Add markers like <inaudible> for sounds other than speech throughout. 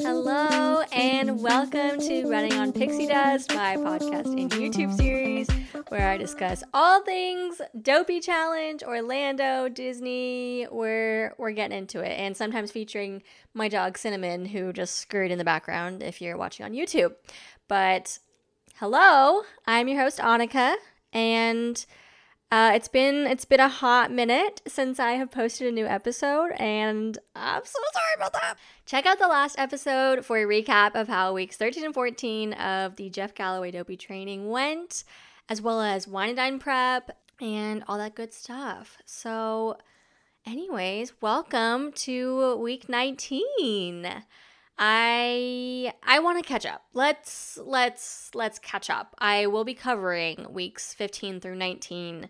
Hello, and welcome to Running on Pixie Dust, my podcast and YouTube series where I discuss all things Dopey Challenge, Orlando, Disney. We're, we're getting into it, and sometimes featuring my dog Cinnamon, who just scurried in the background if you're watching on YouTube. But hello, I'm your host, Annika, and uh, it's been it's been a hot minute since I have posted a new episode, and I'm so sorry about that. Check out the last episode for a recap of how weeks 13 and 14 of the Jeff Galloway Dopey training went, as well as wine and dine prep and all that good stuff. So, anyways, welcome to week 19. I I want to catch up. Let's let's let's catch up. I will be covering weeks 15 through 19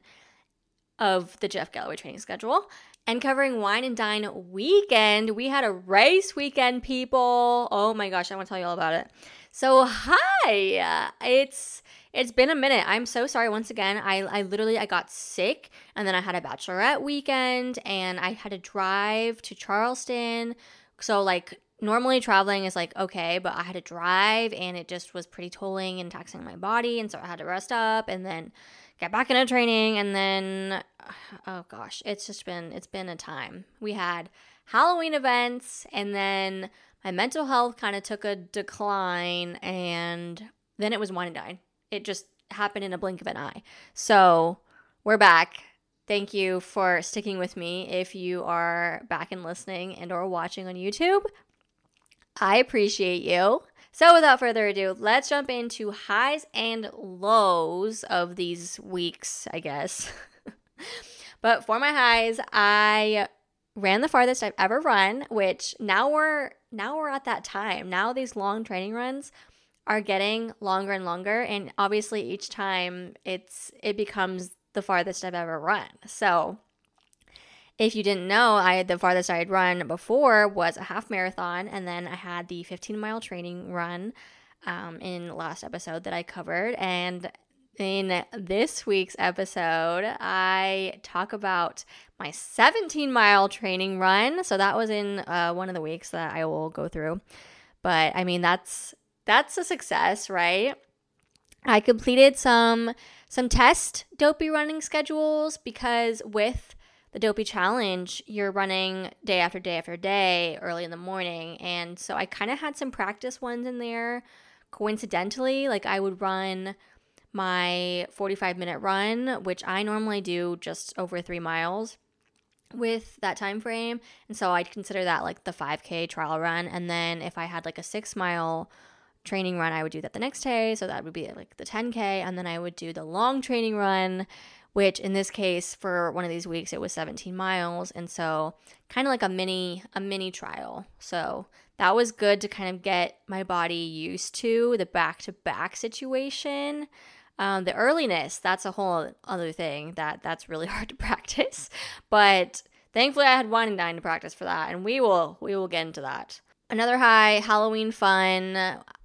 of the Jeff Galloway training schedule and covering wine and dine weekend. We had a race weekend, people. Oh my gosh, I want to tell you all about it. So, hi. It's it's been a minute. I'm so sorry once again. I I literally I got sick and then I had a bachelorette weekend and I had to drive to Charleston. So like normally traveling is like okay, but I had to drive and it just was pretty tolling and taxing my body. And so I had to rest up and then get back into training. And then, <sighs> oh gosh, it's just been, it's been a time. We had Halloween events and then my mental health kind of took a decline and then it was wine and dine. It just happened in a blink of an eye. So we're back. Thank you for sticking with me if you are back and listening and or watching on YouTube. I appreciate you. So, without further ado, let's jump into highs and lows of these weeks, I guess. <laughs> but for my highs, I ran the farthest I've ever run, which now we're now we're at that time. Now these long training runs are getting longer and longer and obviously each time it's it becomes the farthest I've ever run. So, if you didn't know, I the farthest I had run before was a half marathon, and then I had the 15 mile training run um, in last episode that I covered. And in this week's episode, I talk about my 17 mile training run. So that was in uh, one of the weeks that I will go through. But I mean, that's that's a success, right? I completed some some test dopey running schedules because with the Dopey Challenge, you're running day after day after day early in the morning. And so I kind of had some practice ones in there coincidentally. Like I would run my 45 minute run, which I normally do just over three miles with that time frame. And so I'd consider that like the 5K trial run. And then if I had like a six mile training run, I would do that the next day. So that would be like the 10K. And then I would do the long training run, which in this case for one of these weeks it was 17 miles. And so kind of like a mini a mini trial. So that was good to kind of get my body used to the back to back situation. Um, the earliness that's a whole other thing that that's really <laughs> hard to practice. But thankfully i had wine and dine to practice for that and we will we will get into that. Another high halloween fun.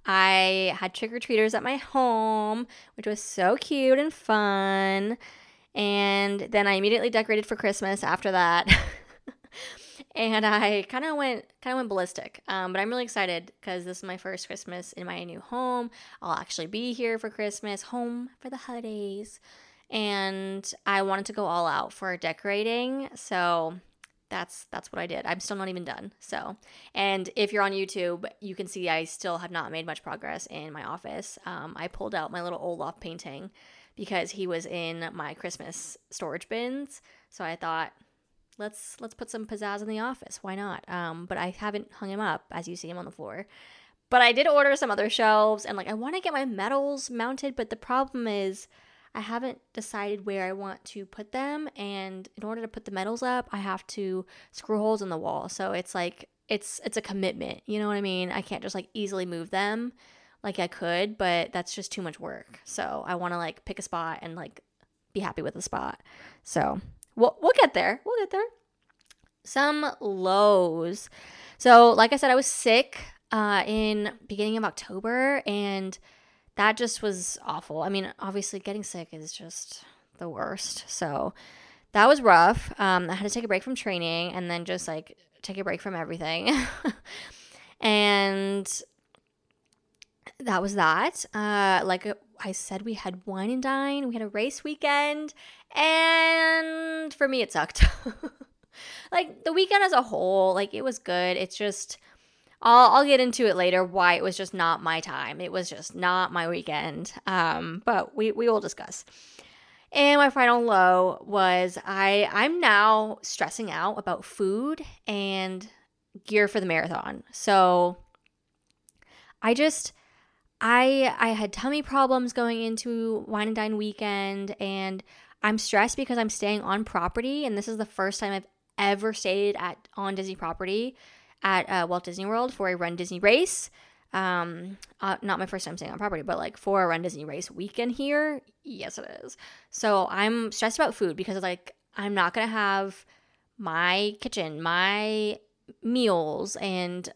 I had trick-or-treaters at my home which was so cute and fun and then I immediately decorated for Christmas after that. <laughs> and I kind of went kind of went ballistic. Um, but I'm really excited because this is my first Christmas in my new home. I'll actually be here for Christmas, home for the holidays, and I wanted to go all out for decorating. So that's that's what I did. I'm still not even done. So, and if you're on YouTube, you can see I still have not made much progress in my office. Um, I pulled out my little Olaf painting because he was in my Christmas storage bins. So I thought, let's let's put some pizzazz in the office. Why not? Um, but I haven't hung him up as you see him on the floor. But I did order some other shelves and like I want to get my medals mounted, but the problem is I haven't decided where I want to put them and in order to put the medals up, I have to screw holes in the wall. So it's like it's it's a commitment. You know what I mean? I can't just like easily move them like I could, but that's just too much work. So I want to like pick a spot and like be happy with the spot. So we'll we'll get there. We'll get there. Some lows. So like I said, I was sick uh, in beginning of October, and that just was awful. I mean, obviously, getting sick is just the worst. So that was rough. Um, I had to take a break from training and then just like take a break from everything. <laughs> and that was that. Uh, like I said, we had wine and dine, we had a race weekend, and for me, it sucked. <laughs> like the weekend as a whole, like it was good. It's just. I'll, I'll get into it later why it was just not my time. It was just not my weekend. Um, but we, we will discuss. And my final low was I I'm now stressing out about food and gear for the marathon. So I just I I had tummy problems going into wine and dine weekend and I'm stressed because I'm staying on property and this is the first time I've ever stayed at on Disney property at uh, Walt Disney World for a Run Disney race. Um, uh, not my first time staying on property, but like for a Run Disney race weekend here, yes, it is. So I'm stressed about food because like I'm not gonna have my kitchen, my meals, and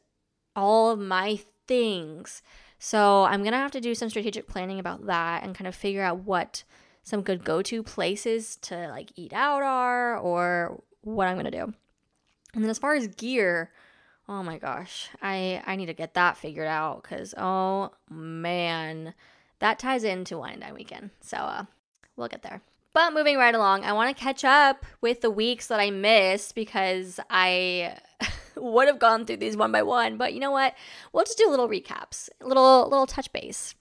all of my things. So I'm gonna have to do some strategic planning about that and kind of figure out what some good go-to places to like eat out are or what I'm gonna do. And then as far as gear, Oh my gosh. I I need to get that figured out cuz oh man, that ties into wine dine weekend. So uh we'll get there. But moving right along, I want to catch up with the weeks that I missed because I <laughs> <laughs> would have gone through these one by one, but you know what? We'll just do little recaps, little little touch base.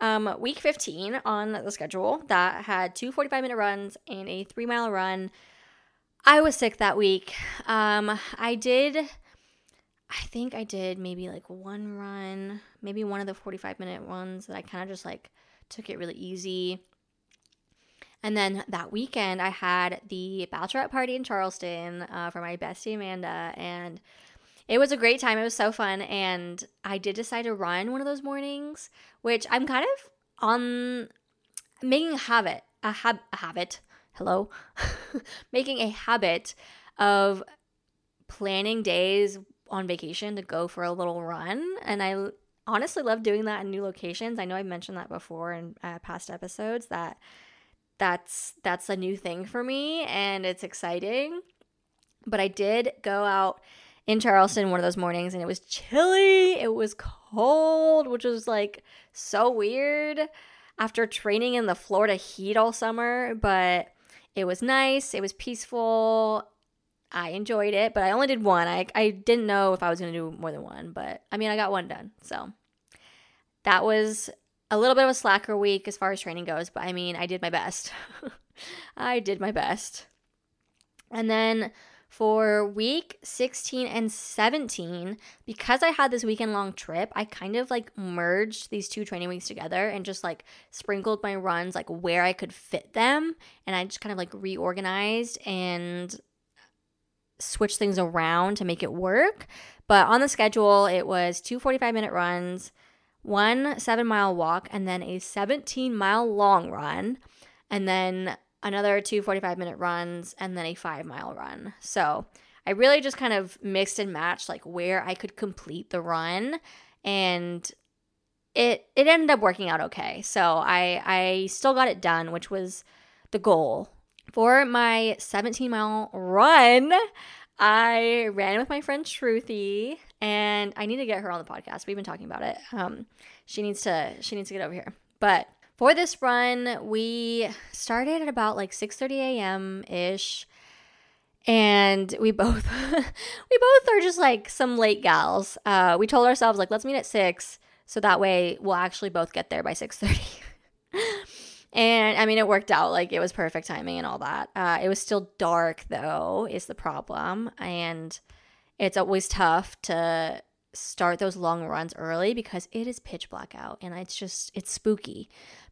Um, week 15 on the schedule that had two 45 minute runs and a three mile run. I was sick that week. Um, I did I think I did maybe like one run, maybe one of the 45 minute ones that I kind of just like took it really easy. And then that weekend, I had the bachelorette party in Charleston uh, for my bestie Amanda, and it was a great time. It was so fun, and I did decide to run one of those mornings, which I'm kind of on making a habit, a, hab- a habit. Hello, <laughs> making a habit of planning days on vacation to go for a little run. And I honestly love doing that in new locations. I know I mentioned that before in uh, past episodes that that's that's a new thing for me and it's exciting. But I did go out in Charleston one of those mornings and it was chilly, it was cold, which was like so weird after training in the Florida heat all summer, but it was nice, it was peaceful, I enjoyed it, but I only did one. I, I didn't know if I was going to do more than one, but I mean, I got one done. So that was a little bit of a slacker week as far as training goes, but I mean, I did my best. <laughs> I did my best. And then for week 16 and 17, because I had this weekend long trip, I kind of like merged these two training weeks together and just like sprinkled my runs like where I could fit them. And I just kind of like reorganized and switched things around to make it work. But on the schedule, it was two 45 minute runs, one seven mile walk, and then a 17 mile long run, and then another two 45 minute runs, and then a five mile run. So I really just kind of mixed and matched like where I could complete the run. And it it ended up working out okay. So I I still got it done, which was the goal for my 17 mile run, I ran with my friend Shruti, and I need to get her on the podcast. We've been talking about it. Um, she needs to she needs to get over here. But for this run, we started at about like 6:30 a.m. ish, and we both <laughs> we both are just like some late gals. Uh, we told ourselves like let's meet at six, so that way we'll actually both get there by 6:30. <laughs> And I mean, it worked out. Like, it was perfect timing and all that. Uh, it was still dark, though, is the problem. And it's always tough to start those long runs early because it is pitch black out and it's just, it's spooky.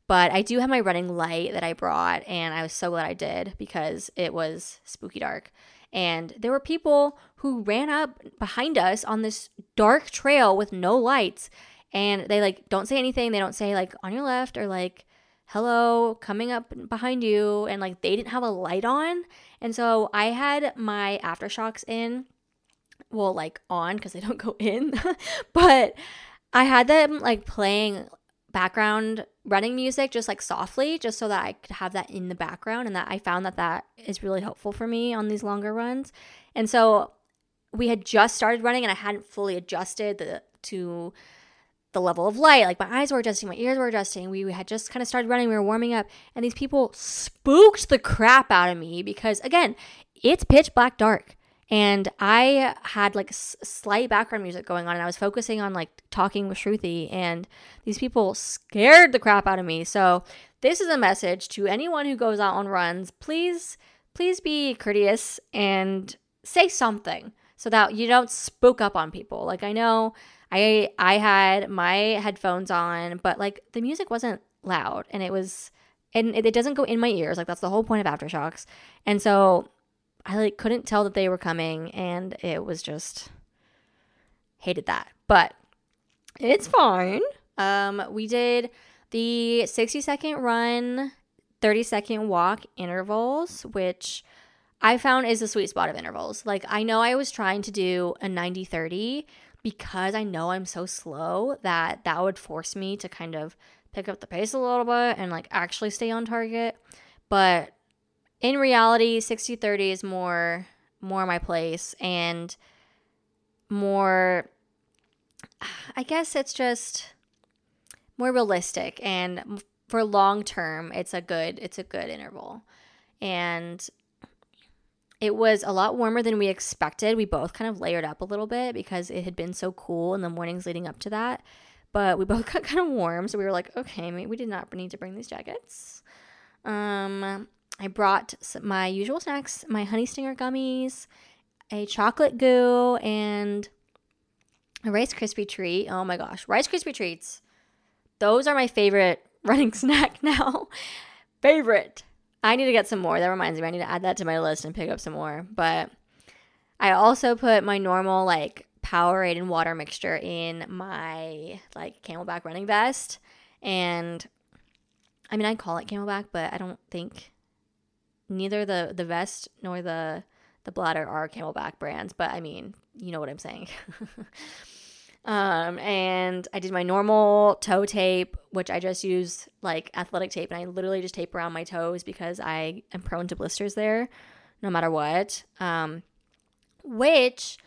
But I do have my running light that I brought, and I was so glad I did because it was spooky dark. And there were people who ran up behind us on this dark trail with no lights. And they like don't say anything. They don't say like on your left or like hello, coming up behind you. And like they didn't have a light on. And so I had my AfterShokz in, well, like on because they don't go in, <laughs> but I had them like playing background running music just like softly just so that I could have that in the background and that I found that that is really helpful for me on these longer runs. And so we had just started running and I hadn't fully adjusted the, to the level of light. Like my eyes were adjusting, my ears were adjusting. We had just kind of started running, we were warming up, and these people spooked the crap out of me because, again, it's pitch black dark. And I had like s- slight background music going on, and I was focusing on like talking with Shruti, and these people scared the crap out of me. So, this is a message to anyone who goes out on runs. Please, please be courteous and say something so that you don't spook up on people. Like, I know I I had my headphones on, but like the music wasn't loud and it was and it doesn't go in my ears. Like that's the whole point of AfterShokz. And so I like couldn't tell that they were coming and it was just hated that. But it's fine. Um we did the 60 second run, 30 second walk intervals, which I found is the sweet spot of intervals. Like I know I was trying to do a 90 30 because I know I'm so slow that that would force me to kind of pick up the pace a little bit and like actually stay on target. But in reality, 60 30 is more more my place and more I guess it's just more realistic and for long term it's a good it's a good interval. And it was a lot warmer than we expected. We both kind of layered up a little bit because it had been so cool in the mornings leading up to that. But we <laughs> both got kind of warm, so we were like, okay, we did not need to bring these jackets. Um, I brought my usual snacks, my honey stinger gummies, a chocolate GU, and a Rice Krispie treat. Oh my gosh, Rice Krispie treats. Those are my favorite <laughs> running snack now. favorite. I need to get some more. That reminds me, I need to add that to my list and pick up some more. But I also put my normal like Powerade and water mixture in my like CamelBak running vest. And I mean, I call it CamelBak, but I don't think neither the the vest nor the the bladder are CamelBak brands. But I mean, you know what I'm saying. <laughs> Um, and I did my normal toe tape, which I just use like athletic tape, and I literally just tape around my toes because I am prone to blisters there, no matter what. Um, which,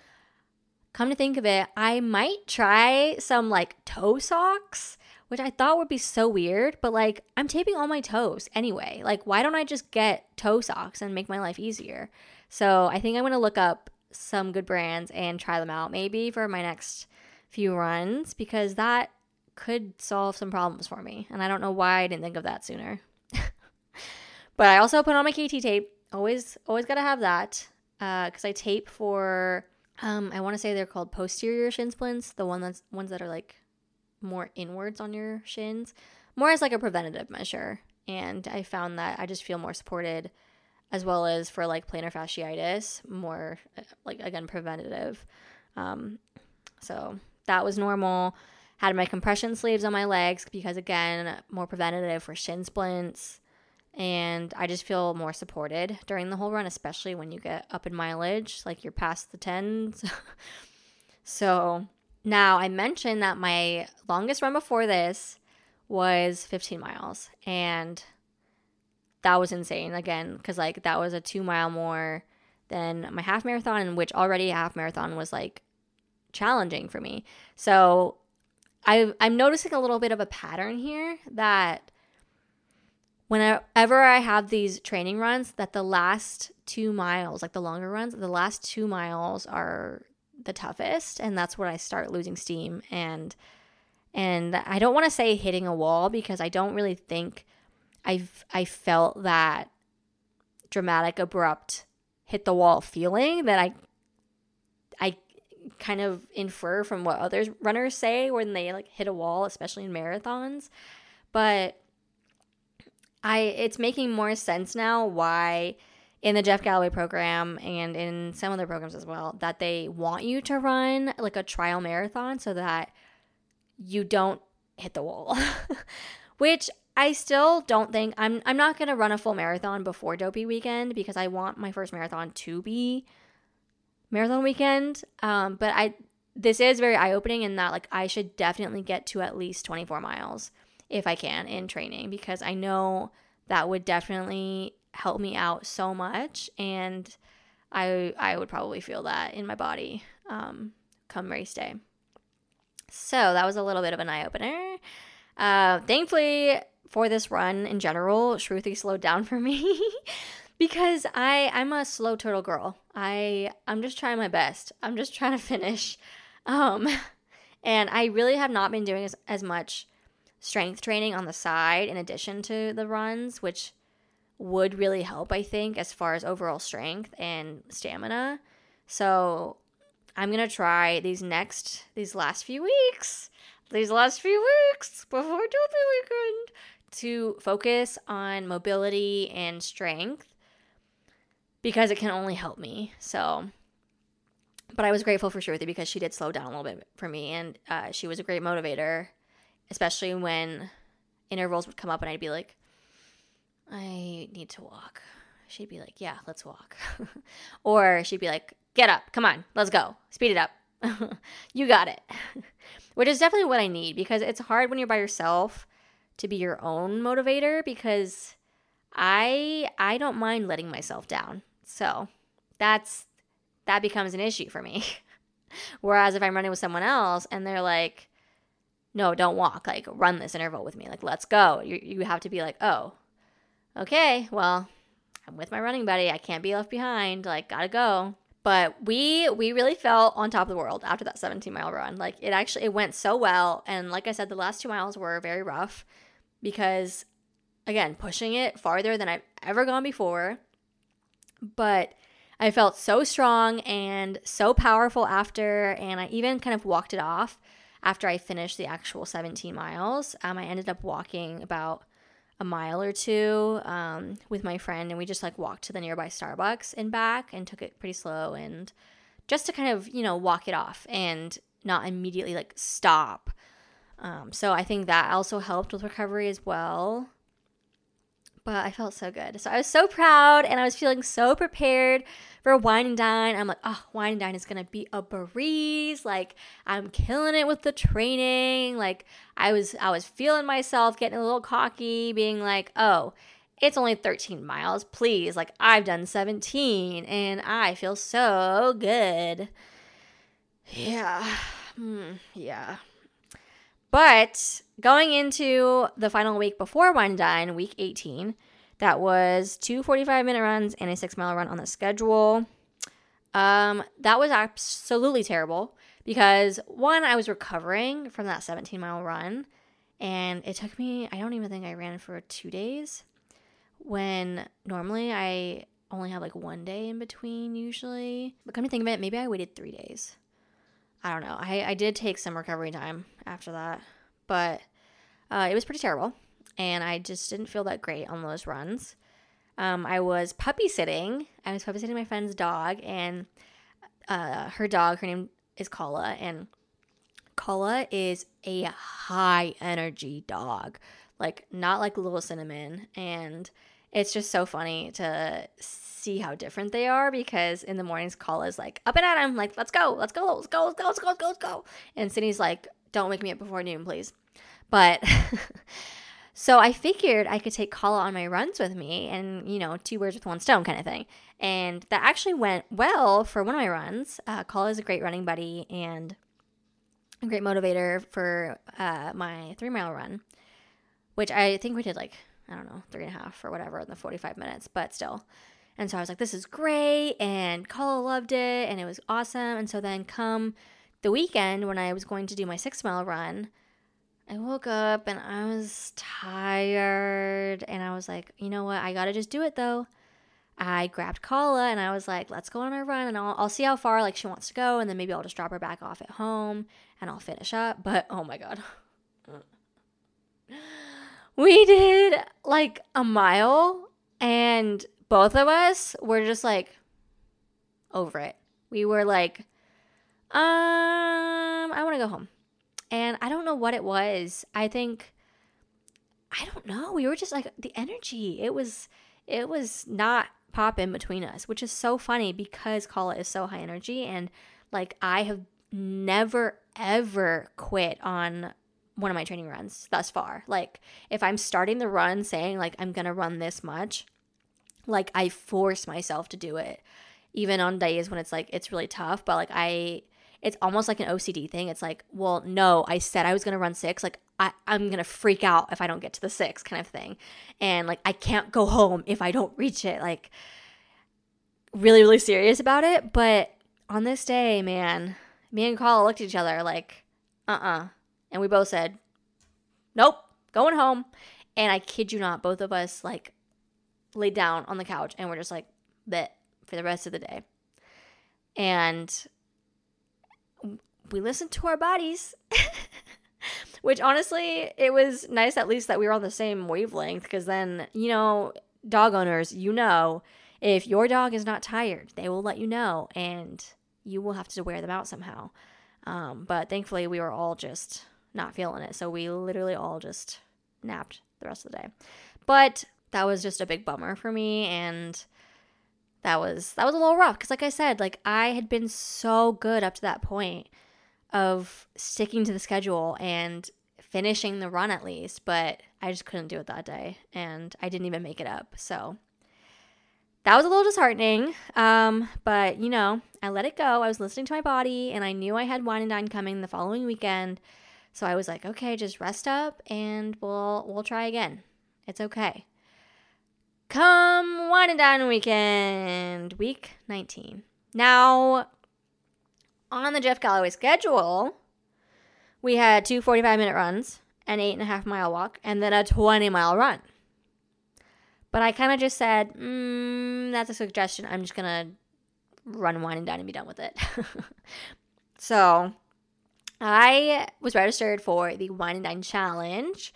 come to think of it, I might try some like toe socks, which I thought would be so weird, but like I'm taping all my toes anyway. Like, why don't I just get toe socks and make my life easier? So I think I'm gonna look up some good brands and try them out maybe for my next few runs because that could solve some problems for me. And I don't know why I didn't think of that sooner. <laughs> but I also put on my KT tape. Always, always got to have that because uh, I tape for. Um, I want to say they're called posterior shin splints, the one that's ones that are like more inwards on your shins, more as like a preventative measure. And I found that I just feel more supported, as well as for like plantar fasciitis, more uh, like again preventative. Um, so that was normal. Had my compression sleeves on my legs because, again, more preventative for shin splints. And I just feel more supported during the whole run, especially when you get up in mileage, like you're past the 10s. <laughs> so now I mentioned that my longest run before this was 15 miles. And that was insane again, because like that was a two mile more than my half marathon, in which already a half marathon was like challenging for me. So I, I'm noticing a little bit of a pattern here that whenever I have these training runs, that the last two miles, like the longer runs, the last two miles are the toughest, and that's where I start losing steam. And and I don't want to say hitting a wall because I don't really think I've I felt that dramatic, abrupt hit the wall feeling that I I kind of infer from what other runners say when they like hit a wall, especially in marathons. But I it's making more sense now why in the Jeff Galloway program and in some other programs as well that they want you to run like a trial marathon so that you don't hit the wall. <laughs> Which I still don't think I'm I'm not going to run a full marathon before Dopey weekend because I want my first marathon to be marathon weekend. Um, but I this is very eye opening in that like I should definitely get to at least 24 miles if I can in training because I know that would definitely help me out so much and I I would probably feel that in my body um, come race day. So that was a little bit of an eye opener. Uh, thankfully for this run in general, Shruti slowed down for me <laughs> because I I'm a slow turtle girl. I I'm just trying my best. I'm just trying to finish. Um, <laughs> and I really have not been doing as, as much strength training on the side in addition to the runs, which would really help, I think, as far as overall strength and stamina. So I'm gonna try these next these last few weeks, these last few weeks before Dopey Weekend to focus on mobility and strength because it can only help me. So, but I was grateful for Shruti because she did slow down a little bit for me, and uh, she was a great motivator, especially when intervals would come up and I'd be like, I need to walk. She'd be like, Yeah, let's walk. <laughs> or she'd be like, Get up, come on, let's go, speed it up. <laughs> you got it. <laughs> Which is definitely what I need because it's hard when you're by yourself to be your own motivator because I I don't mind letting myself down. So, that's that becomes an issue for me. Whereas if I'm running with someone else and they're like, no, don't walk, like run this interval with me, like let's go. You, you have to be like, oh, okay, well, I'm with my running buddy. I can't be left behind. Like, gotta go. But we we really felt on top of the world after that 17 mile run. Like it actually it went so well. And like I said, the last two miles were very rough because again, pushing it farther than I've ever gone before. But I felt so strong and so powerful after, and I even kind of walked it off after I finished the actual 17 miles. Um, I ended up walking about a mile or two um, with my friend, and we just like walked to the nearby Starbucks and back and took it pretty slow and just to kind of, you know, walk it off and not immediately like stop. Um, so I think that also helped with recovery as well but I felt so good. So I was so proud and I was feeling so prepared for wine and dine. I'm like, oh, wine and dine is gonna be a breeze. Like I'm killing it with the training. Like I was I was feeling myself getting a little cocky, being like, oh, it's only 13 miles, please. Like I've done 17 and I feel so good. Yeah. Mm, yeah. But going into the final week before and Dine, week 18, that was two 45 minute runs and a six mile run on the schedule. Um, that was absolutely terrible because one, I was recovering from that 17 mile run, and it took me, I don't even think I ran for two days when normally I only have like one day in between usually. But come to think of it, maybe I waited three days. I don't know. I, I did take some recovery time after that, but uh, it was pretty terrible. And I just didn't feel that great on those runs. Um, I was puppy sitting. I was puppy sitting my friend's dog, and uh, her dog, her name is Kala, and Kala is a high energy dog, like not like little cinnamon. And it's just so funny to see how different they are because in the mornings, Kala is like up and at him, like, let's go, let's go, let's go, let's go, let's go, let's go, let's go. And Sydney's like, don't wake me up before noon, please. But <laughs> so I figured I could take Kala on my runs with me and, you know, two birds with one stone kind of thing. And that actually went well for one of my runs. Uh, Kala is a great running buddy and a great motivator for uh, my three mile run, which I think we did like, I don't know, three and a half or whatever in the 45 minutes, but still. And so I was like, this is great. And Kala loved it and it was awesome. And so then come the weekend when I was going to do my six mile run, I woke up and I was tired. And I was like, you know what? I got to just do it though. I grabbed Kala and I was like, let's go on our run and I'll, I'll see how far like she wants to go. And then maybe I'll just drop her back off at home and I'll finish up. But oh my God. <laughs> we did like a mile and both of us were just like over it. We were like, um, I want to go home. And I don't know what it was. I think I don't know. We were just like the energy. It was it was not popping between us, which is so funny because Kala is so high energy and like I have never ever quit on one of my training runs thus far. Like if I'm starting the run saying like I'm going to run this much, like I force myself to do it. even on days when it's like it's really tough, but like I it's almost like an OCD thing. It's like, well, no, I said I was gonna run six. Like I, I'm gonna freak out if I don't get to the six kind of thing. And like I can't go home if I don't reach it. Like really, really serious about it. But on this day, man, me and Kala looked at each other like, uh uh And we both said, Nope, going home. And I kid you not, both of us like laid down on the couch and we're just like, bet for the rest of the day. And we listened to our bodies. <laughs> Which honestly, it was nice at least that we were on the same wavelength because then, you know, dog owners, you know, if your dog is not tired, they will let you know and you will have to wear them out somehow. Um, but thankfully, we were all just not feeling it. So we literally all just napped the rest of the day. But that was just a big bummer for me. And that was that was a little rough because like i said like i had been so good up to that point of sticking to the schedule and finishing the run at least but i just couldn't do it that day and i didn't even make it up so that was a little disheartening um, but you know i let it go i was listening to my body and i knew i had wine and dine coming the following weekend so i was like okay just rest up and we'll we'll try again it's okay come wine and dine weekend, week 19. Now, on the Jeff Galloway schedule, we had two 45 minute runs, an eight and a half mile walk, and then a 20 mile run. But I kind of just said, mm, that's a suggestion. I'm just going to run wine and dine and be done with it. <laughs> so I was registered for the wine and dine challenge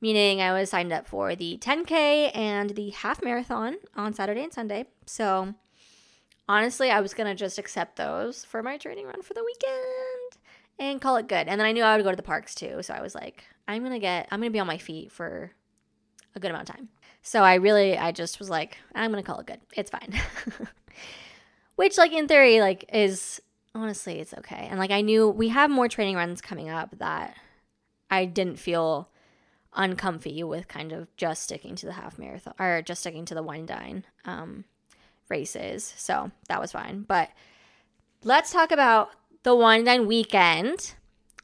meaning I was signed up for the 10K and the half marathon on Saturday and Sunday. So honestly, I was going to just accept those for my training run for the weekend and call it good. And then I knew I would go to the parks too. So I was like, I'm going to get, I'm going to be on my feet for a good amount of time. So I really, I just was like, I'm going to call it good. It's fine. <laughs> Which, like, in theory, like, is honestly, it's okay. And like, I knew we have more training runs coming up that I didn't feel uncomfy with kind of just sticking to the half marathon or just sticking to the wine dine um, races. So that was fine. But let's talk about the wine dine weekend.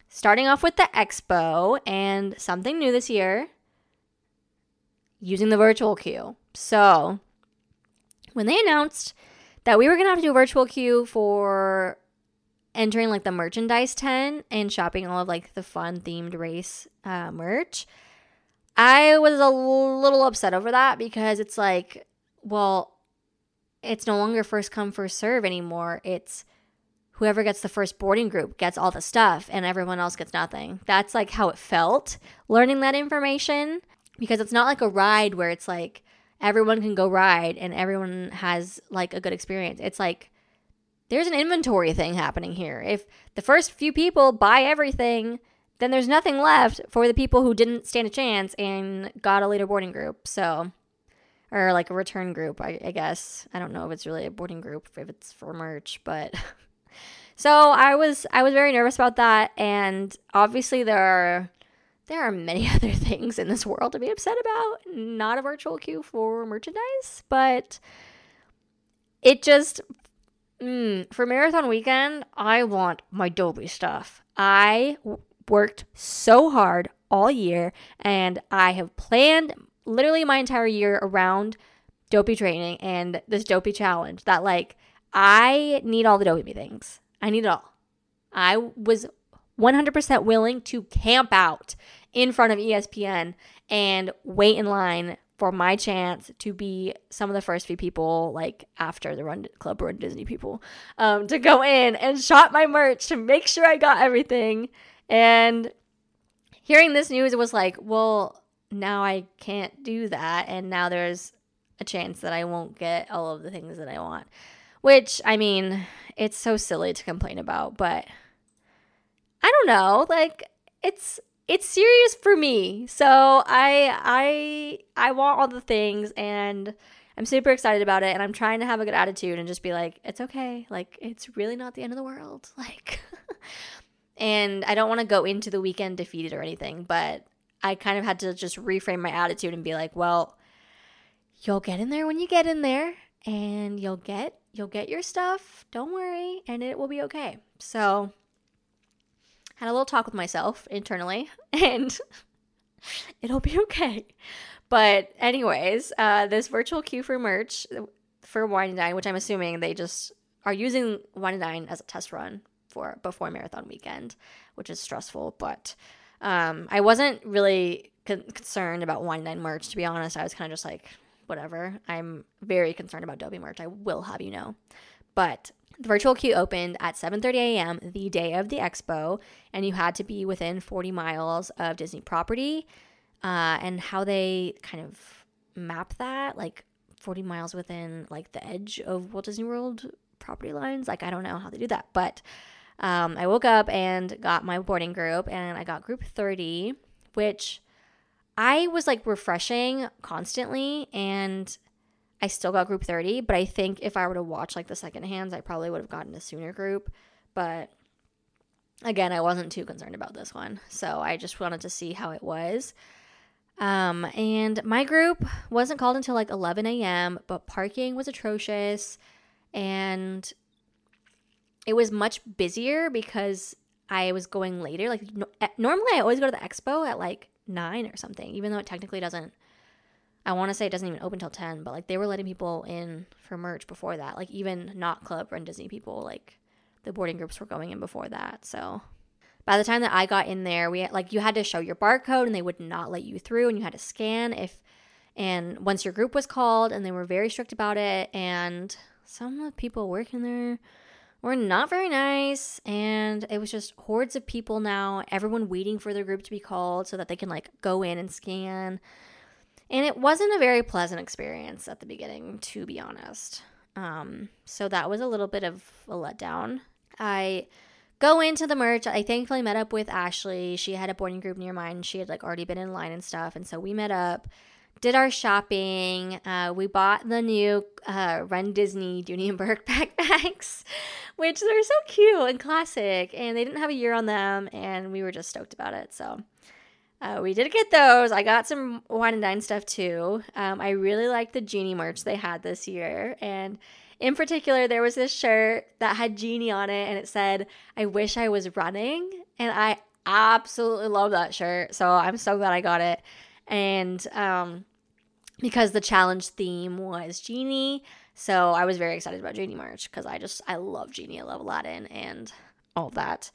Starting off with the expo and something new this year using the virtual queue. So when they announced that we were going to have to do a virtual queue for entering like the merchandise tent and shopping all of like the fun themed race uh, merch, I was a little upset over that because it's like, well, it's no longer first come, first serve anymore. It's whoever gets the first boarding group gets all the stuff and everyone else gets nothing. That's like how it felt learning that information because it's not like a ride where it's like everyone can go ride and everyone has like a good experience. It's like there's an inventory thing happening here. If the first few people buy everything, then there's nothing left for the people who didn't stand a chance and got a later boarding group. So, or like a return group, I, I guess. I don't know if it's really a boarding group if it's for merch, but. <laughs> so I was I was very nervous about that, and obviously there are there are many <laughs> other things in this world to be upset about. Not a virtual queue for merchandise, but it just mm, for marathon weekend, I want my Dopey stuff. I worked so hard all year and I have planned literally my entire year around dopey training and this dopey challenge that like I need all the dopey things. I need it all. I was 100% willing to camp out in front of ESPN and wait in line for my chance to be some of the first few people, like after the Run Club Run Disney people, um, to go in and shop my merch to make sure I got everything. And hearing this news, it was like, well, now I can't do that. And now there's a chance that I won't get all of the things that I want. Which, I mean, it's so silly to complain about, but I don't know. Like, it's it's serious for me. So I I I want all the things and I'm super excited about it and I'm trying to have a good attitude and just be like, it's okay. Like it's really not the end of the world. <laughs> Like and I don't want to go into the weekend defeated or anything, but I kind of had to just reframe my attitude and be like, well, you'll get in there when you get in there, and you'll get you'll get your stuff. Don't worry, and it will be okay. So, had a little talk with myself internally, <laughs> and it'll be okay. But, anyways, uh, this virtual queue for merch for Wine and Dine, which I'm assuming they just are using Wine and Dine as a test run for before marathon weekend, which is stressful. But um, I wasn't really con- concerned about Wine and Dine merch, to be honest. I was kind of just like, whatever. I'm very concerned about Dopey merch. I will have you know. But the virtual queue opened at 7:30 a.m. the day of the expo, and you had to be within 40 miles of Disney property. Uh, and how they kind of map that, like 40 miles within like the edge of Walt Disney World property lines. Like I don't know how they do that, but um, I woke up and got my boarding group, and I got group 30, which I was like refreshing constantly and I still got group 30, but I think if I were to watch like the second hands, I probably would have gotten a sooner group. But again, I wasn't too concerned about this one. So I just wanted to see how it was. Um, and my group wasn't called until like 11 a.m., but parking was atrocious. And it was much busier because I was going later. Like, no, normally I always go to the expo at like nine or something, even though it technically doesn't. I want to say it doesn't even open till 10, but like they were letting people in for merch before that. Like even not Club Run Disney people, like the boarding groups were going in before that. So by the time that I got in there, we like you had to show your barcode and they would not let you through and you had to scan if and once your group was called and they were very strict about it and some of the people working there were not very nice and it was just hordes of people now everyone waiting for their group to be called so that they can like go in and scan and it wasn't a very pleasant experience at the beginning to be honest um, so that was a little bit of a letdown i go into the merch i thankfully met up with ashley she had a boarding group near mine she had like already been in line and stuff and so we met up did our shopping. Uh, we bought the new uh, Run Disney Bourke <laughs> backpacks, which they're so cute and classic. And they didn't have a year on them, and we were just stoked about it. So uh, we did get those. I got some wine and dine stuff too. Um, I really liked the Genie merch they had this year, and in particular, there was this shirt that had Genie on it, and it said, "I wish I was running," and I absolutely love that shirt. So I'm so glad I got it. And um, because the challenge theme was Genie. So I was very excited about Genie March because I just, I love Genie. I love Aladdin and all that.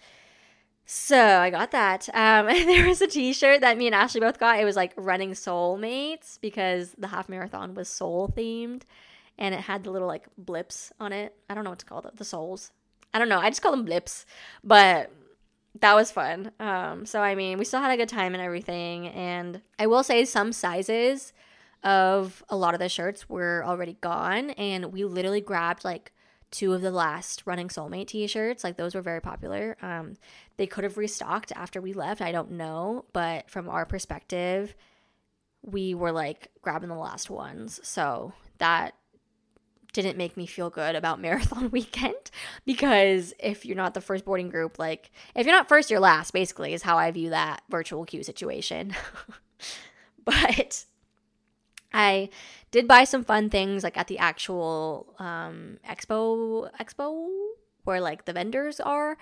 So I got that. Um, <laughs> there was a t shirt that me and Ashley both got. It was like running soulmates because the half marathon was soul themed and it had the little like blips on it. I don't know what to call the souls. I don't know. I just call them blips, but that was fun. Um, so I mean, we still had a good time and everything. And I will say some sizes of a lot of the shirts were already gone and we literally grabbed like two of the last running soulmate t-shirts like those were very popular. Um, they could have restocked after we left i don't know but from our perspective we were like grabbing the last ones. So that didn't make me feel good about <laughs> marathon weekend because if you're not the first boarding group like if you're not first you're last basically is how i view that virtual queue situation. <laughs> But I did buy some fun things like at the actual um, expo expo where like the vendors are.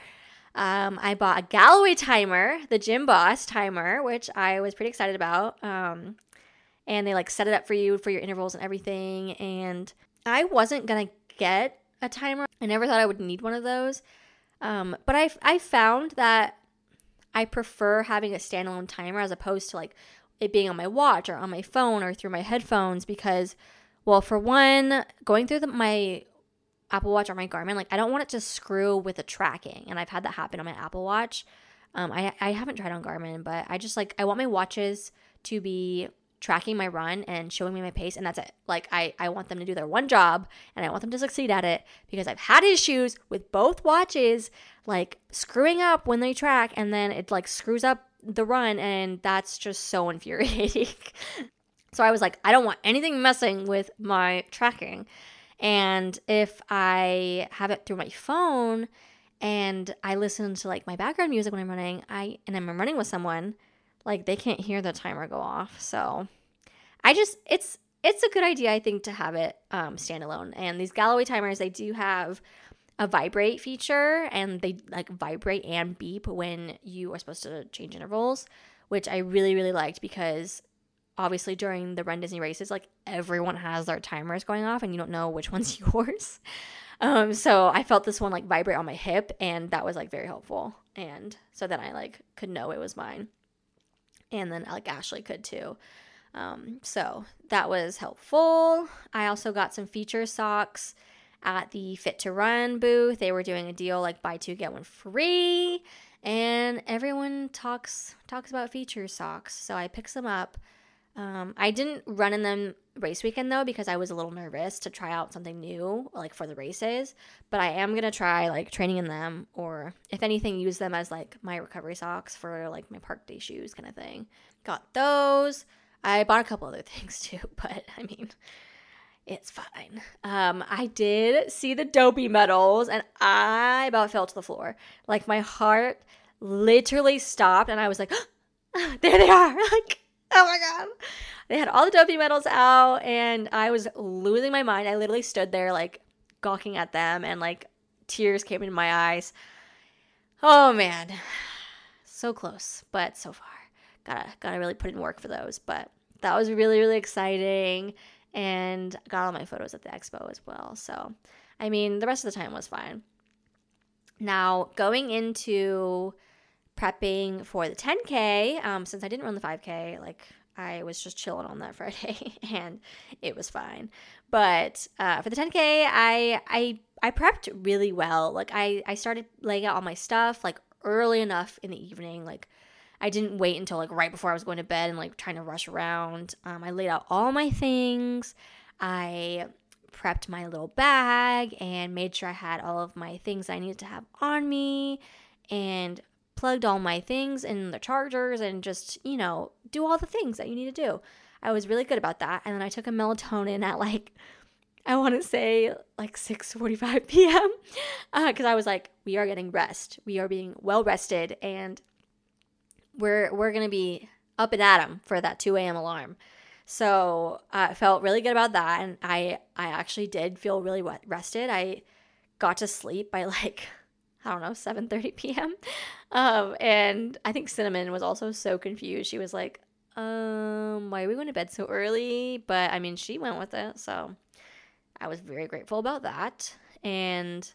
Um, I bought a Galloway timer, the Gymboss timer, which I was pretty excited about. Um, and they like set it up for you for your intervals and everything. And I wasn't gonna get a timer. I never thought I would need one of those. Um, but I I found that I prefer having a standalone timer as opposed to like it being on my watch or on my phone or through my headphones because well for one going through the, my apple watch or my garmin like i don't want it to screw with the tracking and i've had that happen on my apple watch. Um, I, I haven't tried on garmin but i just like i want my watches to be tracking my run and showing me my pace and that's it. Like I, I want them to do their one job and i want them to succeed at it because i've had issues with both watches like screwing up when they track and then it like screws up the run, and that's just so infuriating. <laughs> so I was like, I don't want anything messing with my tracking. And if I have it through my phone and I listen to like my background music when I'm running, I and I'm running with someone, like they can't hear the timer go off. So I just it's it's a good idea, I think, to have it um, standalone. And these Galloway timers, they do have a vibrate Feetures and they like vibrate and beep when you are supposed to change intervals, which I really, really liked because obviously during the Run Disney races, like everyone has their timers going off and you don't know which <laughs> one's <laughs> yours. Um, so I felt this one like vibrate on my hip and that was like very helpful. And so then I like could know it was mine. And then like Ashley could too. Um, so that was helpful. I also got some feature socks at the Fit2Run booth. They were doing a deal like buy two get one free, and everyone talks talks about Feetures socks. So I picked some up. Um, I didn't run in them race weekend though because I was a little nervous to try out something new like for the races. But I am gonna try like training in them, or if anything, use them as like my recovery socks for like my park day shoes kind of thing. Got those. I bought a couple other <laughs> things too, but I mean, it's fine. Um, I did see the dopey medals and I about fell to the floor. Like my heart literally stopped and I was like, <gasps> <gasps> there they are. <laughs> Like, oh my God. They had all the dopey medals out and I was losing my mind. I literally stood there like gawking at them and like tears came into my eyes. Oh man. <sighs> So close, but so far. Gotta gotta really put in work for those. But that was really, really exciting and got all my photos at the expo as well. So, I mean, the rest of the time was fine. Now, going into prepping for the 10K, um, since I didn't run the 5K, like I was just chilling on that <laughs> Friday and it was fine. But uh, for the 10K, I, I, I prepped really well. Like I, I started laying out all my stuff like early enough in the evening, like I didn't wait until like right before I was going to bed and like trying to rush around. Um, I laid out all my things. I prepped my little bag and made sure I had all of my things I needed to have on me and plugged all my things in the chargers and just, you know, do all the things that you need to do. I was really good about that. And then I took a melatonin at like I want to say like 6:45 p.m. because uh, I was like, we are getting rest. We are being well rested, and we're we're gonna be up and at 'em for that 2 a.m. alarm. So I uh, felt really good about that, and I I actually did feel really rested. I got to sleep by <laughs> like I don't know 7:30 p.m. Um, and I think Cinnamon was also so confused. She was like, "Um, why are we going to bed so early?" But I mean, she went with it, so I was very grateful about that. And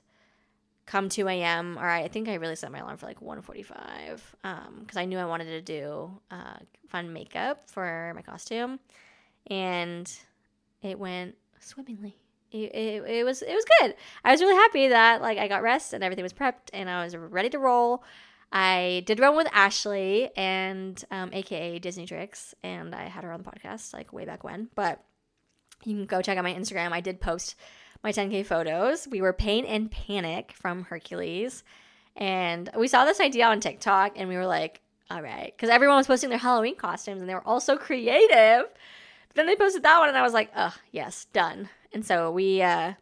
come 2 a.m. Or I think I really set my alarm for like 1:45 because um, I knew I wanted to do uh, fun makeup for my costume, and it went swimmingly. It, it, it was it was good. I was really happy that like I got rest and everything was prepped and I was ready to roll. I did run with Ashley and um, AKA Disney Tricks, and I had her on the podcast like way back when. But you can go check out my Instagram. I did post my 10K photos. We were Pain and Panic from Hercules. And we saw this idea on TikTok and we were like, all right. Because everyone was posting their Halloween costumes and they were all so creative. But then they posted that one and I was like, oh, yes, done. And so we, uh,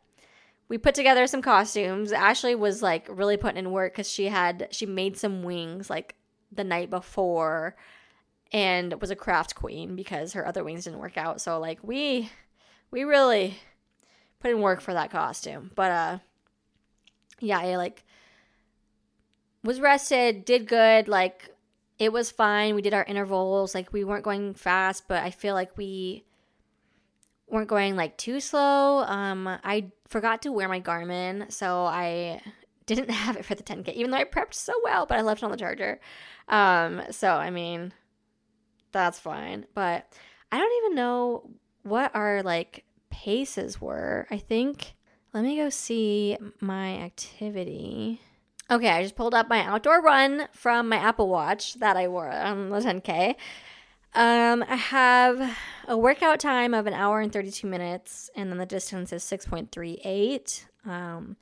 we put together some costumes. Ashley was like really putting in work because she had, she made some wings like the night before and was a craft queen because her other wings didn't work out. So like we, we really put in work for that costume. But uh yeah, I like was rested, did good, like it was fine. We did our intervals, like we weren't going fast, but I feel like we weren't going like too slow. Um I forgot to wear my Garmin, so I didn't <laughs> have it for the 10k even though I prepped so well, but I left it on the charger. Um so I mean that's fine, but I don't even know what our like paces were. I think, let me go see my activity. Okay, I just pulled up my outdoor run from my Apple Watch that I wore on the 10K. Um, I have a workout time of an hour and 32 minutes, and then the distance is 6.38. Um,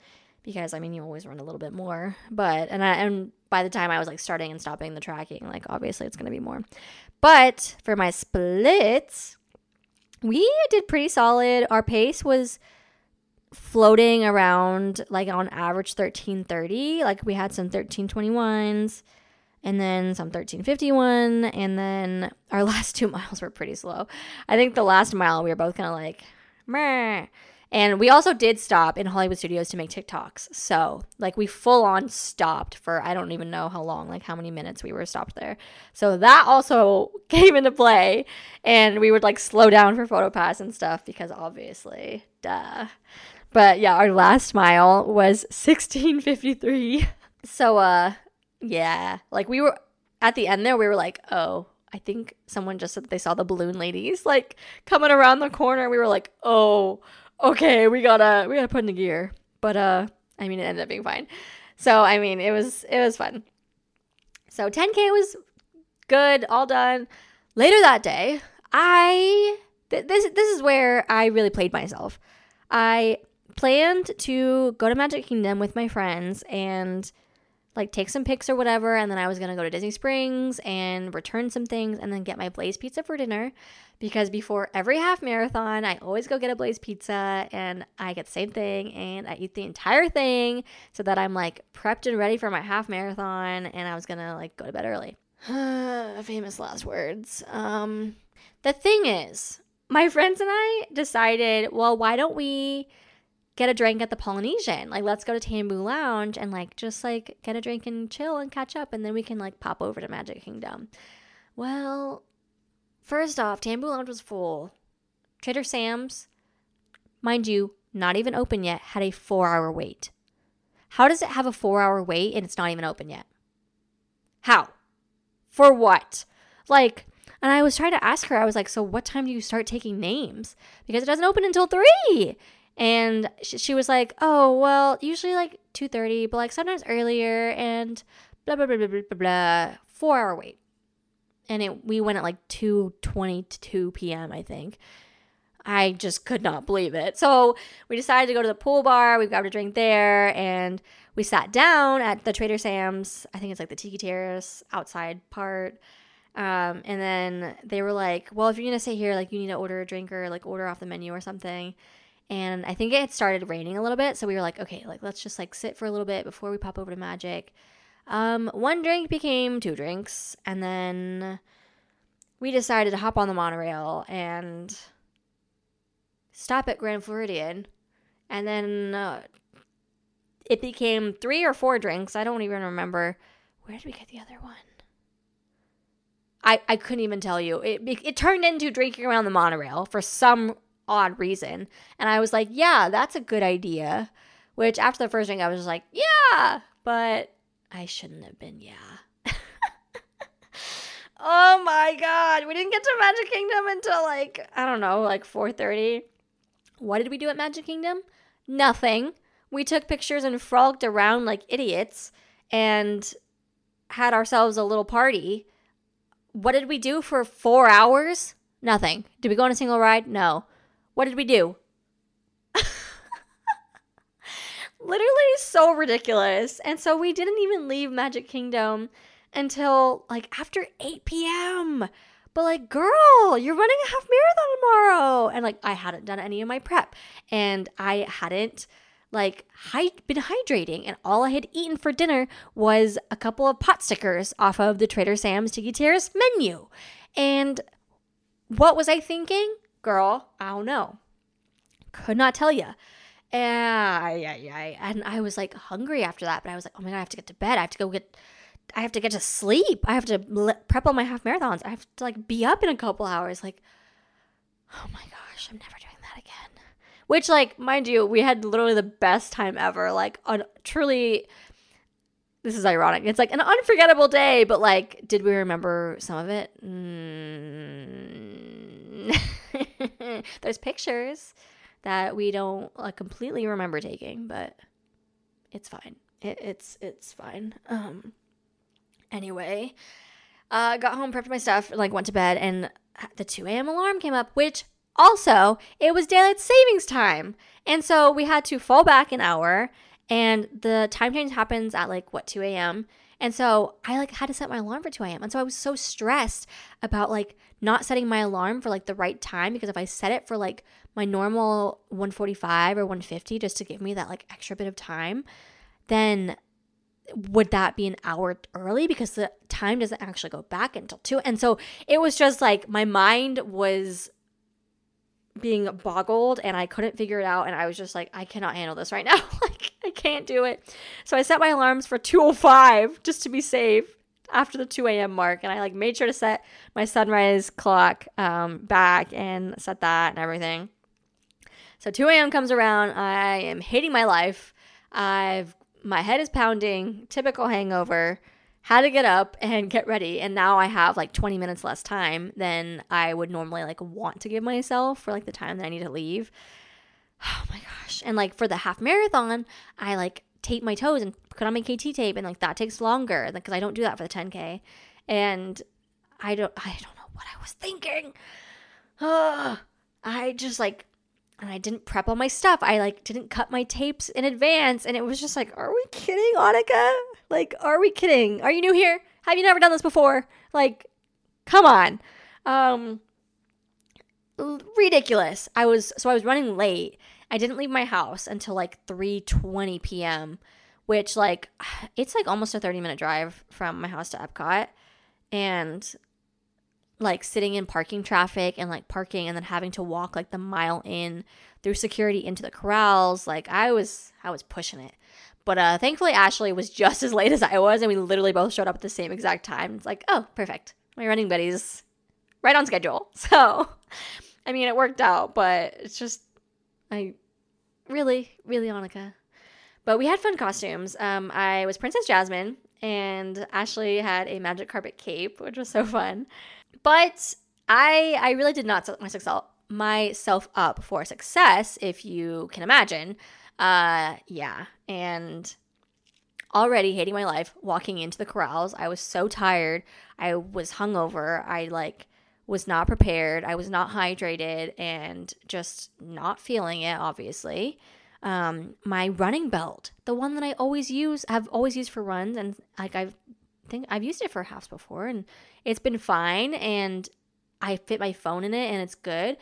because I mean, you always run a little bit more, but and I and by the time I was like starting and stopping the tracking, like obviously it's gonna be more. But for my splits, we did pretty solid. Our pace was floating around like on average 1330. Like we had some 1321s and then some 1351 and then our <laughs> last two miles were pretty slow i think the last mile we were both kind of like Meh. And we also did stop in hollywood studios to make tiktoks so like we full on stopped for i don't even know how long like how many minutes we were stopped there so that also <laughs> came into play and we would like slow down for photo pass and stuff because obviously duh but yeah our last mile was <laughs> 1653 so uh yeah. Like we were at the end there, we were like, oh, I think someone just said they saw the balloon ladies like coming around the corner. We were like, oh, okay, we gotta we gotta put in the gear. But uh I mean it ended up being fine. So I mean it was it was fun. So 10K was good, all done. Later that day, I th- this this is where I really played myself. I planned to go to Magic Kingdom with my friends and like take some pics or whatever and then I was going to go to Disney Springs and return some things and then get my Blaze pizza for dinner because before every half marathon I always go get a Blaze pizza and I get the same thing and I eat the entire thing so that I'm like prepped and ready for my half marathon and I was going to like go to bed early. <sighs> Famous last words. Um the thing is, my friends and I decided, well, why don't we get a drink at the Polynesian. Like, let's go to Tambu Lounge and like just like get a drink and chill and catch up, and then we can like pop over to Magic Kingdom. Well, first off, Tambu Lounge was full. Trader Sam's, mind you, not even open yet, had a four hour wait. How does it have a four hour wait and it's not even open yet? How? For what? Like, and I was trying to ask her, I was like, so what time do you start taking names? Because it doesn't open until three and she, was like oh well usually like 2.30 but like sometimes earlier and blah blah blah blah blah blah, blah. four hour wait. And it we went at like 2.20 to 2 p.m i think. I just could not believe it. So we decided to go to the pool bar. We grabbed a drink there and we sat down at the trader sam's. I think it's like the tiki terrace outside part. Um, and then they were like well if you're gonna sit here like you need to order a drink or like order off the menu or something and I think it had started raining a little bit, so we were like, okay, like let's just like sit for a little bit before we pop over to Magic. Um, one drink became two drinks, and then we decided to hop on the monorail and stop at Grand Floridian, and then uh, it became three or four drinks. I don't even remember. Where did we get the other one? I, I couldn't even tell you. It, it turned into drinking around the monorail for some odd reason. And I was like, yeah, that's a good idea. Which after the first drink, I was just like, yeah, but I shouldn't have been, yeah. <laughs> oh my god, we didn't get to Magic Kingdom until like I don't know, like 4:30. What did we do at Magic Kingdom? Nothing. We took pictures and frolicked around like idiots and had ourselves a little party. What did we do for 4 hours? Nothing. Did we go on a single ride? No. What did we do? <laughs> Literally so ridiculous. And so we didn't even leave Magic Kingdom until like after 8 p.m. But like, girl, you're running a half marathon tomorrow. And like, I hadn't done any of my prep and I hadn't like been hydrating and all I had eaten for dinner was a couple of pot stickers off of the Trader Sam's Tiki Terrace menu. And what was I thinking? Girl, I don't know. Could not tell you. And, I was like hungry after that, but I was like, oh my God, I have to get to bed. I have to go get, I have to get to sleep. I have to prep all my half marathons. I have to like be up in a couple hours. Like, oh my gosh, I'm never doing that again. Which, like, mind you, we had literally the best time ever. Like, on truly, this is ironic. It's like an unforgettable day, but like, did we remember some of it? Mm. <laughs> <laughs> There's pictures that we don't uh, completely remember taking, but it's fine. It, it's it's fine. Um. Anyway, uh, got home, prepped my stuff, like went to bed, and the 2 a.m. alarm came up, which also it was daylight savings time, and so we had to fall back an hour. And the time change happens at like what 2 a.m. And so I like had to set my alarm for 2 a.m. And so I was so stressed about like not setting my alarm for like the right time because if I set it for like my normal 145 or 150 just to give me that like extra bit of time, then would that be an hour early because the time doesn't actually go back until 2 and so it was just like my mind was being boggled and I couldn't figure it out and I was just like I cannot handle this right now. <laughs> Like I can't do it. So I set my alarms for 205 just to be safe after the 2 a.m mark and I like made sure to set my sunrise clock um, back and set that and everything. So 2 a.m comes around. I am hating my life. I've my head is pounding. Typical hangover had to get up and get ready and now i have like 20 minutes less time than i would normally like want to give myself for like the time that i need to leave <sighs> oh my gosh and like for the half marathon i like tape my toes and put on my kt tape and like that takes longer because i don't do that for the 10k and i don't i don't know what i was thinking uh, <sighs> i just like and I didn't prep all my stuff. I like didn't cut my tapes in advance and it was just like, are we kidding, Annika? Like, are we kidding? Are you new here? Have you never done this before? Like, come on. Um ridiculous. I was so I was running late. I didn't leave my house until like 3:20 p.m., which like <sighs> it's like almost a 30 minute drive from my house to Epcot. And like sitting in parking traffic and like parking and then having to walk like the mile in through security into the corrals like i was i was pushing it but uh thankfully ashley was just <laughs> as late as i was and we literally both showed up at the same exact time. It's like oh perfect. My running buddies right on schedule. <laughs> So i mean it worked out but it's just i really really annika. But we had fun costumes. Um i was princess jasmine and ashley had a magic carpet cape which was so fun. But I I really did not set myself myself up for success, if you can imagine. Uh, yeah, and already hating my life walking into the corrals. I was so tired. I was hungover. I like was not prepared. I was not hydrated and just not feeling it, obviously. Um, my running belt, the one that I always use, have always used for runs, and like I've think I've used it for halves before and it's been fine and I fit my phone in it and it's good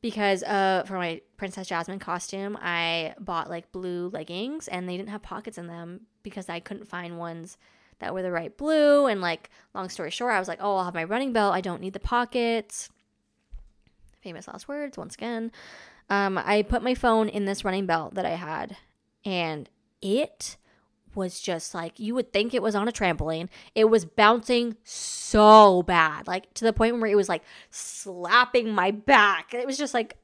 because uh for my Princess Jasmine costume, I bought like blue leggings and they didn't have pockets in them because I couldn't find ones that were the right blue and like long story short, I was like, "Oh, I'll have my running belt. I don't need the pockets." Famous last words once again. Um I put my phone in this running belt that I had and it was just like you would think it was on a trampoline. It was bouncing so bad, like to the point where it was like slapping my back. It was just like,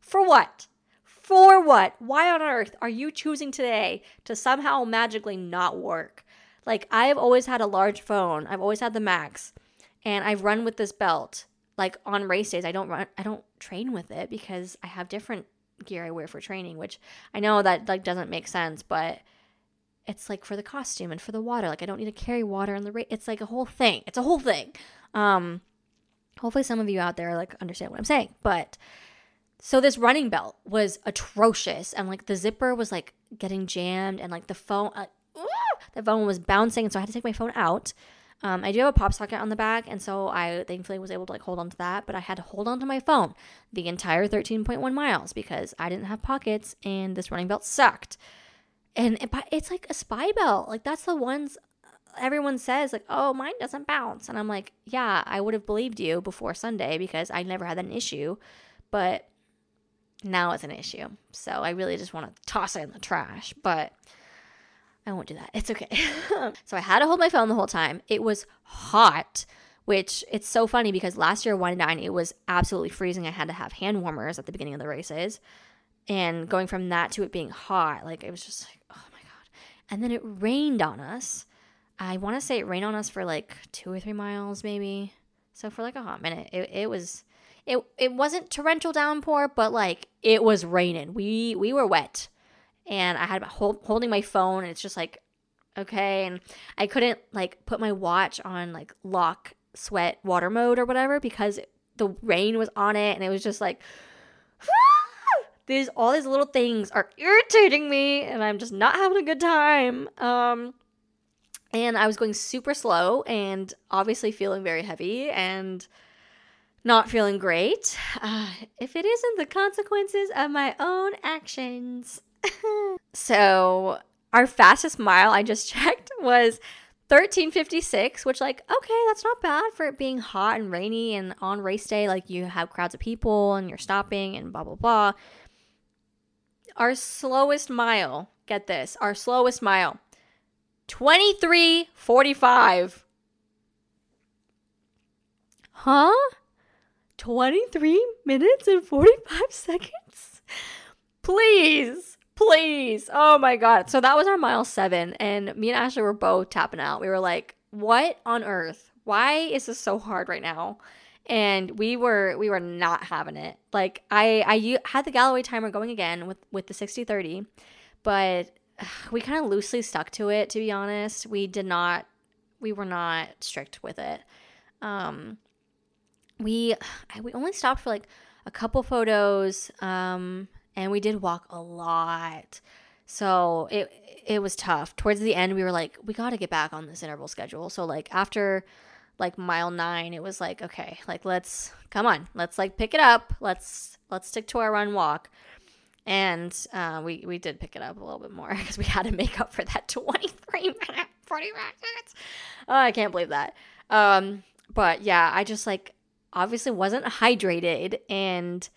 for what? For what? Why on earth are you choosing today to somehow magically not work? Like, I have always had a large phone, I've always had the Max, and I've run with this belt. Like on race days, I don't run, I don't train with it because I have different gear I wear for training, which I know that like doesn't make sense, but it's like for the costume and for the water. Like I don't need to carry water on the ra- it's like a whole thing. It's a whole thing. Um hopefully some of you out there like understand what I'm saying. But so this running belt was atrocious and like the zipper was like getting jammed and like the phone uh, the phone was bouncing and so I had to take my phone out. Um, I do have a pop socket on the back, and so I thankfully was able to like hold on to that. But I had to hold on to my phone the entire 13.1 miles because I didn't have pockets, and this running belt sucked and it's like a SPIbelt. Like that's the ones uh, everyone says like oh mine doesn't bounce. And i'm like yeah i would have believed you before sunday because i never had an issue but now it's an issue. So i really just want to toss it in the trash but i won't do that. It's okay. <laughs> So i had to hold my phone the whole time. It was hot which it's so funny because last year one nine it was absolutely freezing. I had to have hand warmers at the beginning of the races. And going from that to it being hot like it was just like and then it rained on us. I want to say it rained on us for like two or three miles maybe. So for like a hot minute it, it was it, it wasn't torrential downpour but like it was raining. We we were wet. And i had hold, holding my phone and it's just like okay and i couldn't like put my watch on like lock sweat water mode or whatever because the rain was on it and it was just like these all these little things are irritating me and I'm just not having a good time. Um and I was going super slow and obviously feeling very heavy and not feeling great. Uh, <sighs> if it isn't the consequences of my own actions. <laughs> so our fastest mile I just <laughs> checked was 1356, which like okay, that's not bad for it being hot and rainy and on race day like you have crowds of people and you're stopping and blah blah blah. Our slowest mile, get this, our slowest mile 2345. Huh? 23 minutes and 45 seconds? Please, please. Oh my God. So that was our mile seven. And me and Ashley were both tapping out. We were like, what on earth? Why is this so hard right now? And we were we were not having it. Like I I had the Galloway timer going again with with the 60 30, but <sighs> we kind of loosely stuck to it to be honest. We did not we were not strict with it. Um we <sighs> we only stopped for like a couple photos um and we did walk a lot so it it was tough towards the end we were like we got to get back on this interval schedule so like after like mile 9 it was like okay like let's come on let's like pick it up. Let's let's stick to our run walk. And uh, we we did pick it up a little bit more <laughs> because we had to make up for that <laughs> 23 minute 40 minutes. Oh, i can't believe that. Um but yeah i just like obviously wasn't hydrated and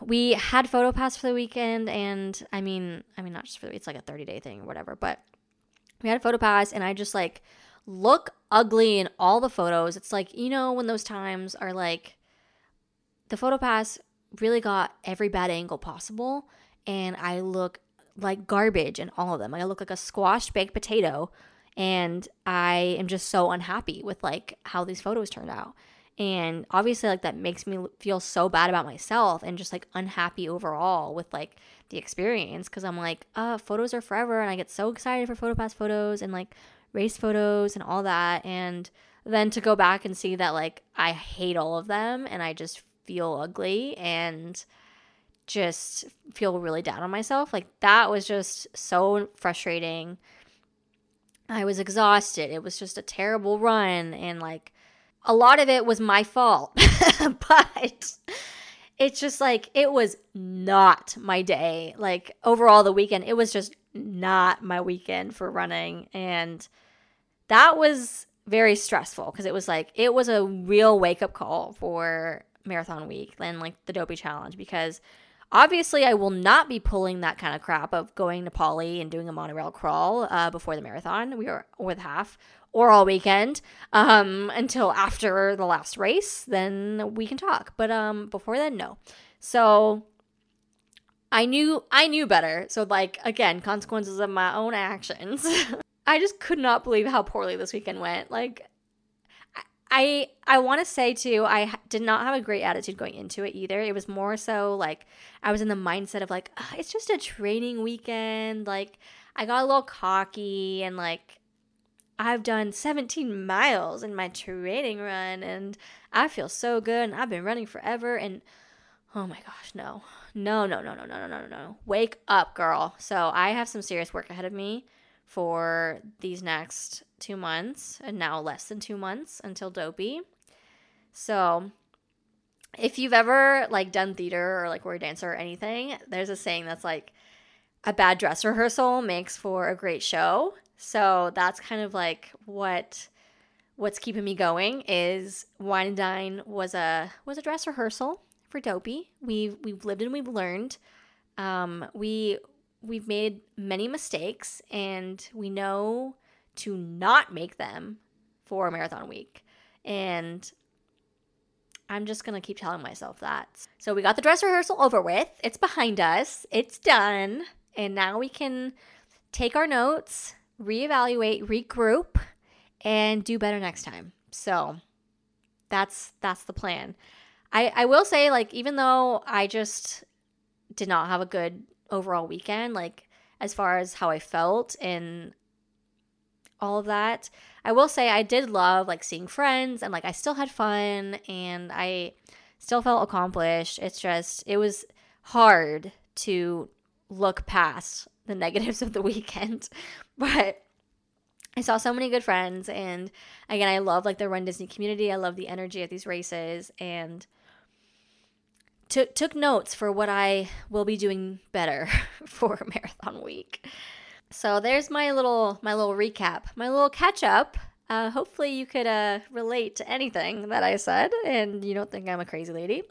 we had photo pass for the weekend and i mean i mean not just for the it's like a 30 day thing or whatever but we had a photo pass and i just like look ugly in all the photos. It's like you know when those times are like the photo pass really got every bad angle possible and i look like garbage in all of them. Like i look like a squashed baked potato and i am just so unhappy with like how these photos turned out. And obviously like that makes me feel so bad about myself and just like unhappy overall with like the experience because i'm like uh photos are forever and i get so excited for photopass photos and like race photos and all that and then to go back and see that like i hate all of them and i just feel ugly and just feel really down on myself like that was just so frustrating i was exhausted it was just a terrible run and like a lot of it was my fault, <laughs> but it's just like it was not my day. Like overall, the weekend, it was just not my weekend for running. And that was very stressful because it was like, it was a real wake up call for marathon week and like the dopey challenge because obviously I will not be pulling that kind of crap of going to Poly and doing a monorail crawl uh, before the marathon. We were with half or all weekend um, until after the last race. Then we can talk. But um, before then, no. So I knew I knew better. So like again, consequences of my own actions. <laughs> I just could not believe how poorly this weekend went. Like I I want to say too, I did not have a great attitude going into it either. It was more so like I was in the mindset of like it's just a training weekend. Like I got a little cocky and like I've done 17 miles in my training run and I feel so good and I've been running forever and oh my gosh, no. No, no, no, no, no, no, no, no. Wake up, girl. So I have some serious work ahead of me for these next two months and now less than two months until dopey. So if you've ever like done theater or like were a dancer or anything, there's a saying that's like a bad dress rehearsal makes for a great show. So that's kind of like what what's keeping me going is Wine and Dine was a was a dress rehearsal for Dopey. We've we've lived and we've learned. Um, we we've made many mistakes and we know to not make them for marathon week. And I'm just gonna keep telling myself that. So we got the dress rehearsal over with. It's behind us. It's done. And now we can take our notes reevaluate, regroup, and do better next time. So that's that's the plan. I, I will say, like, even though I just did not have a good overall weekend, like as far as how I felt and all of that, I will say I did love like seeing friends and like I still had fun and I still felt accomplished. It's just it was hard to look past the <laughs> negatives of the weekend. <laughs> But I saw so many good friends and again I love like the Run Disney community. I love the energy at these races and took took notes for what I will be doing better <laughs> for <laughs> marathon week. So there's my little my little recap, my little catch up. Uh, hopefully you could uh, relate to anything that I said, and you don't think I'm a crazy lady.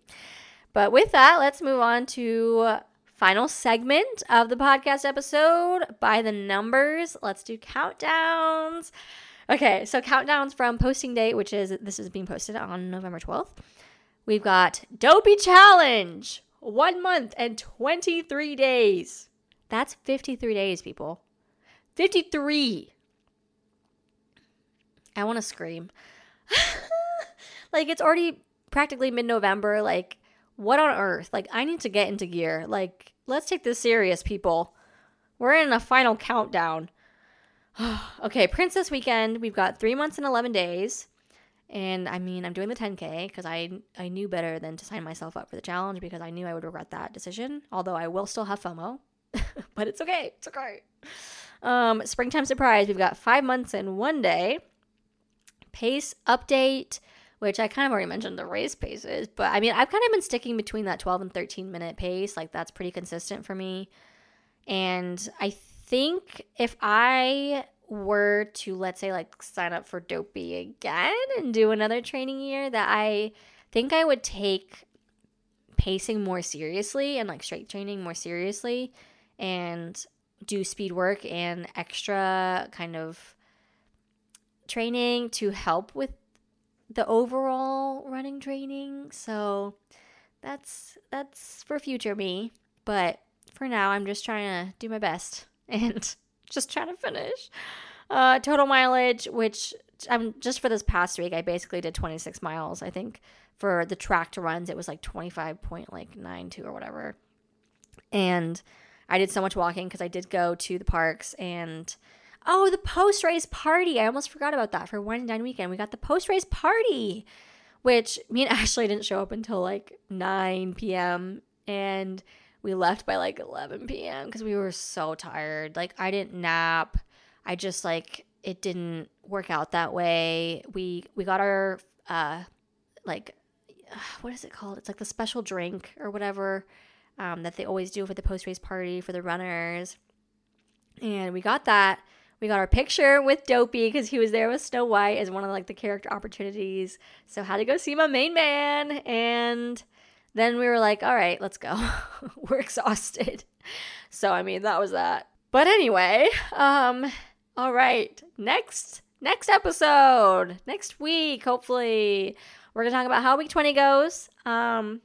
But with that, let's move on to final segment of the podcast episode by the numbers. Let's do countdowns. Okay, so countdowns from posting date, which is this is being posted on November 12th. We've got Dopey Challenge, one month and 23 days. That's 53 days, people. 53. I want to scream. <laughs> like, it's already practically mid November. Like, what on earth? Like, I need to get into gear. Like, let's take this serious, people. We're in a final countdown. <sighs> okay, Princess Weekend. We've got three months and 11 days. And I mean, I'm doing the 10K because I, I knew better than to sign myself up for the challenge because I knew I would regret that decision. Although I will still have FOMO, <laughs> but it's okay. It's okay. Um, springtime surprise. We've got five months and one day. Pace update which I kind of already mentioned the race paces, but I mean, I've kind of been sticking between that 12 and 13 minute pace. Like, that's pretty consistent for me. And I think if I were to, let's say, like sign up for Dopey again and do another training year, that I think I would take pacing more seriously and like strength training more seriously and do speed work and extra kind of training to help with the overall running training. So that's that's for future me. But for now, I'm just trying to do my best <laughs> and just trying to finish. Uh, total mileage, which I'm just for this past week, I basically did 26 miles. I think for the tracked runs, it was like 25.92 or whatever. And I did so much walking because I did go to the parks and Oh, the post race party. I almost forgot about that for Wine and Dine weekend. We got the post race party, which me and <laughs> Ashley didn't show up until like 9 p.m. And we left by like 11 p.m. because we were so tired. Like, I didn't nap. I just like, it didn't work out that way. We, we got our, uh, like, <sighs> what is it called? It's like the special drink or whatever um, that they always do for the post race party for the runners. And we got that we got our picture with Dopey because he was there with Snow White as one of like the character opportunities. So had to go see my main man, and then we were like, all right, let's go. <laughs> we're exhausted. <laughs> So I mean, that was that. But anyway, um, all right, next next episode next week, hopefully we're gonna talk about how week twenty goes. Um,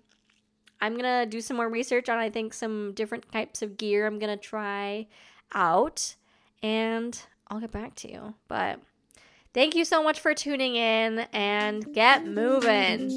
I'm gonna do some more research on I think some different types of gear I'm gonna try out and I'll get back to you. But thank you so much for tuning in and get moving.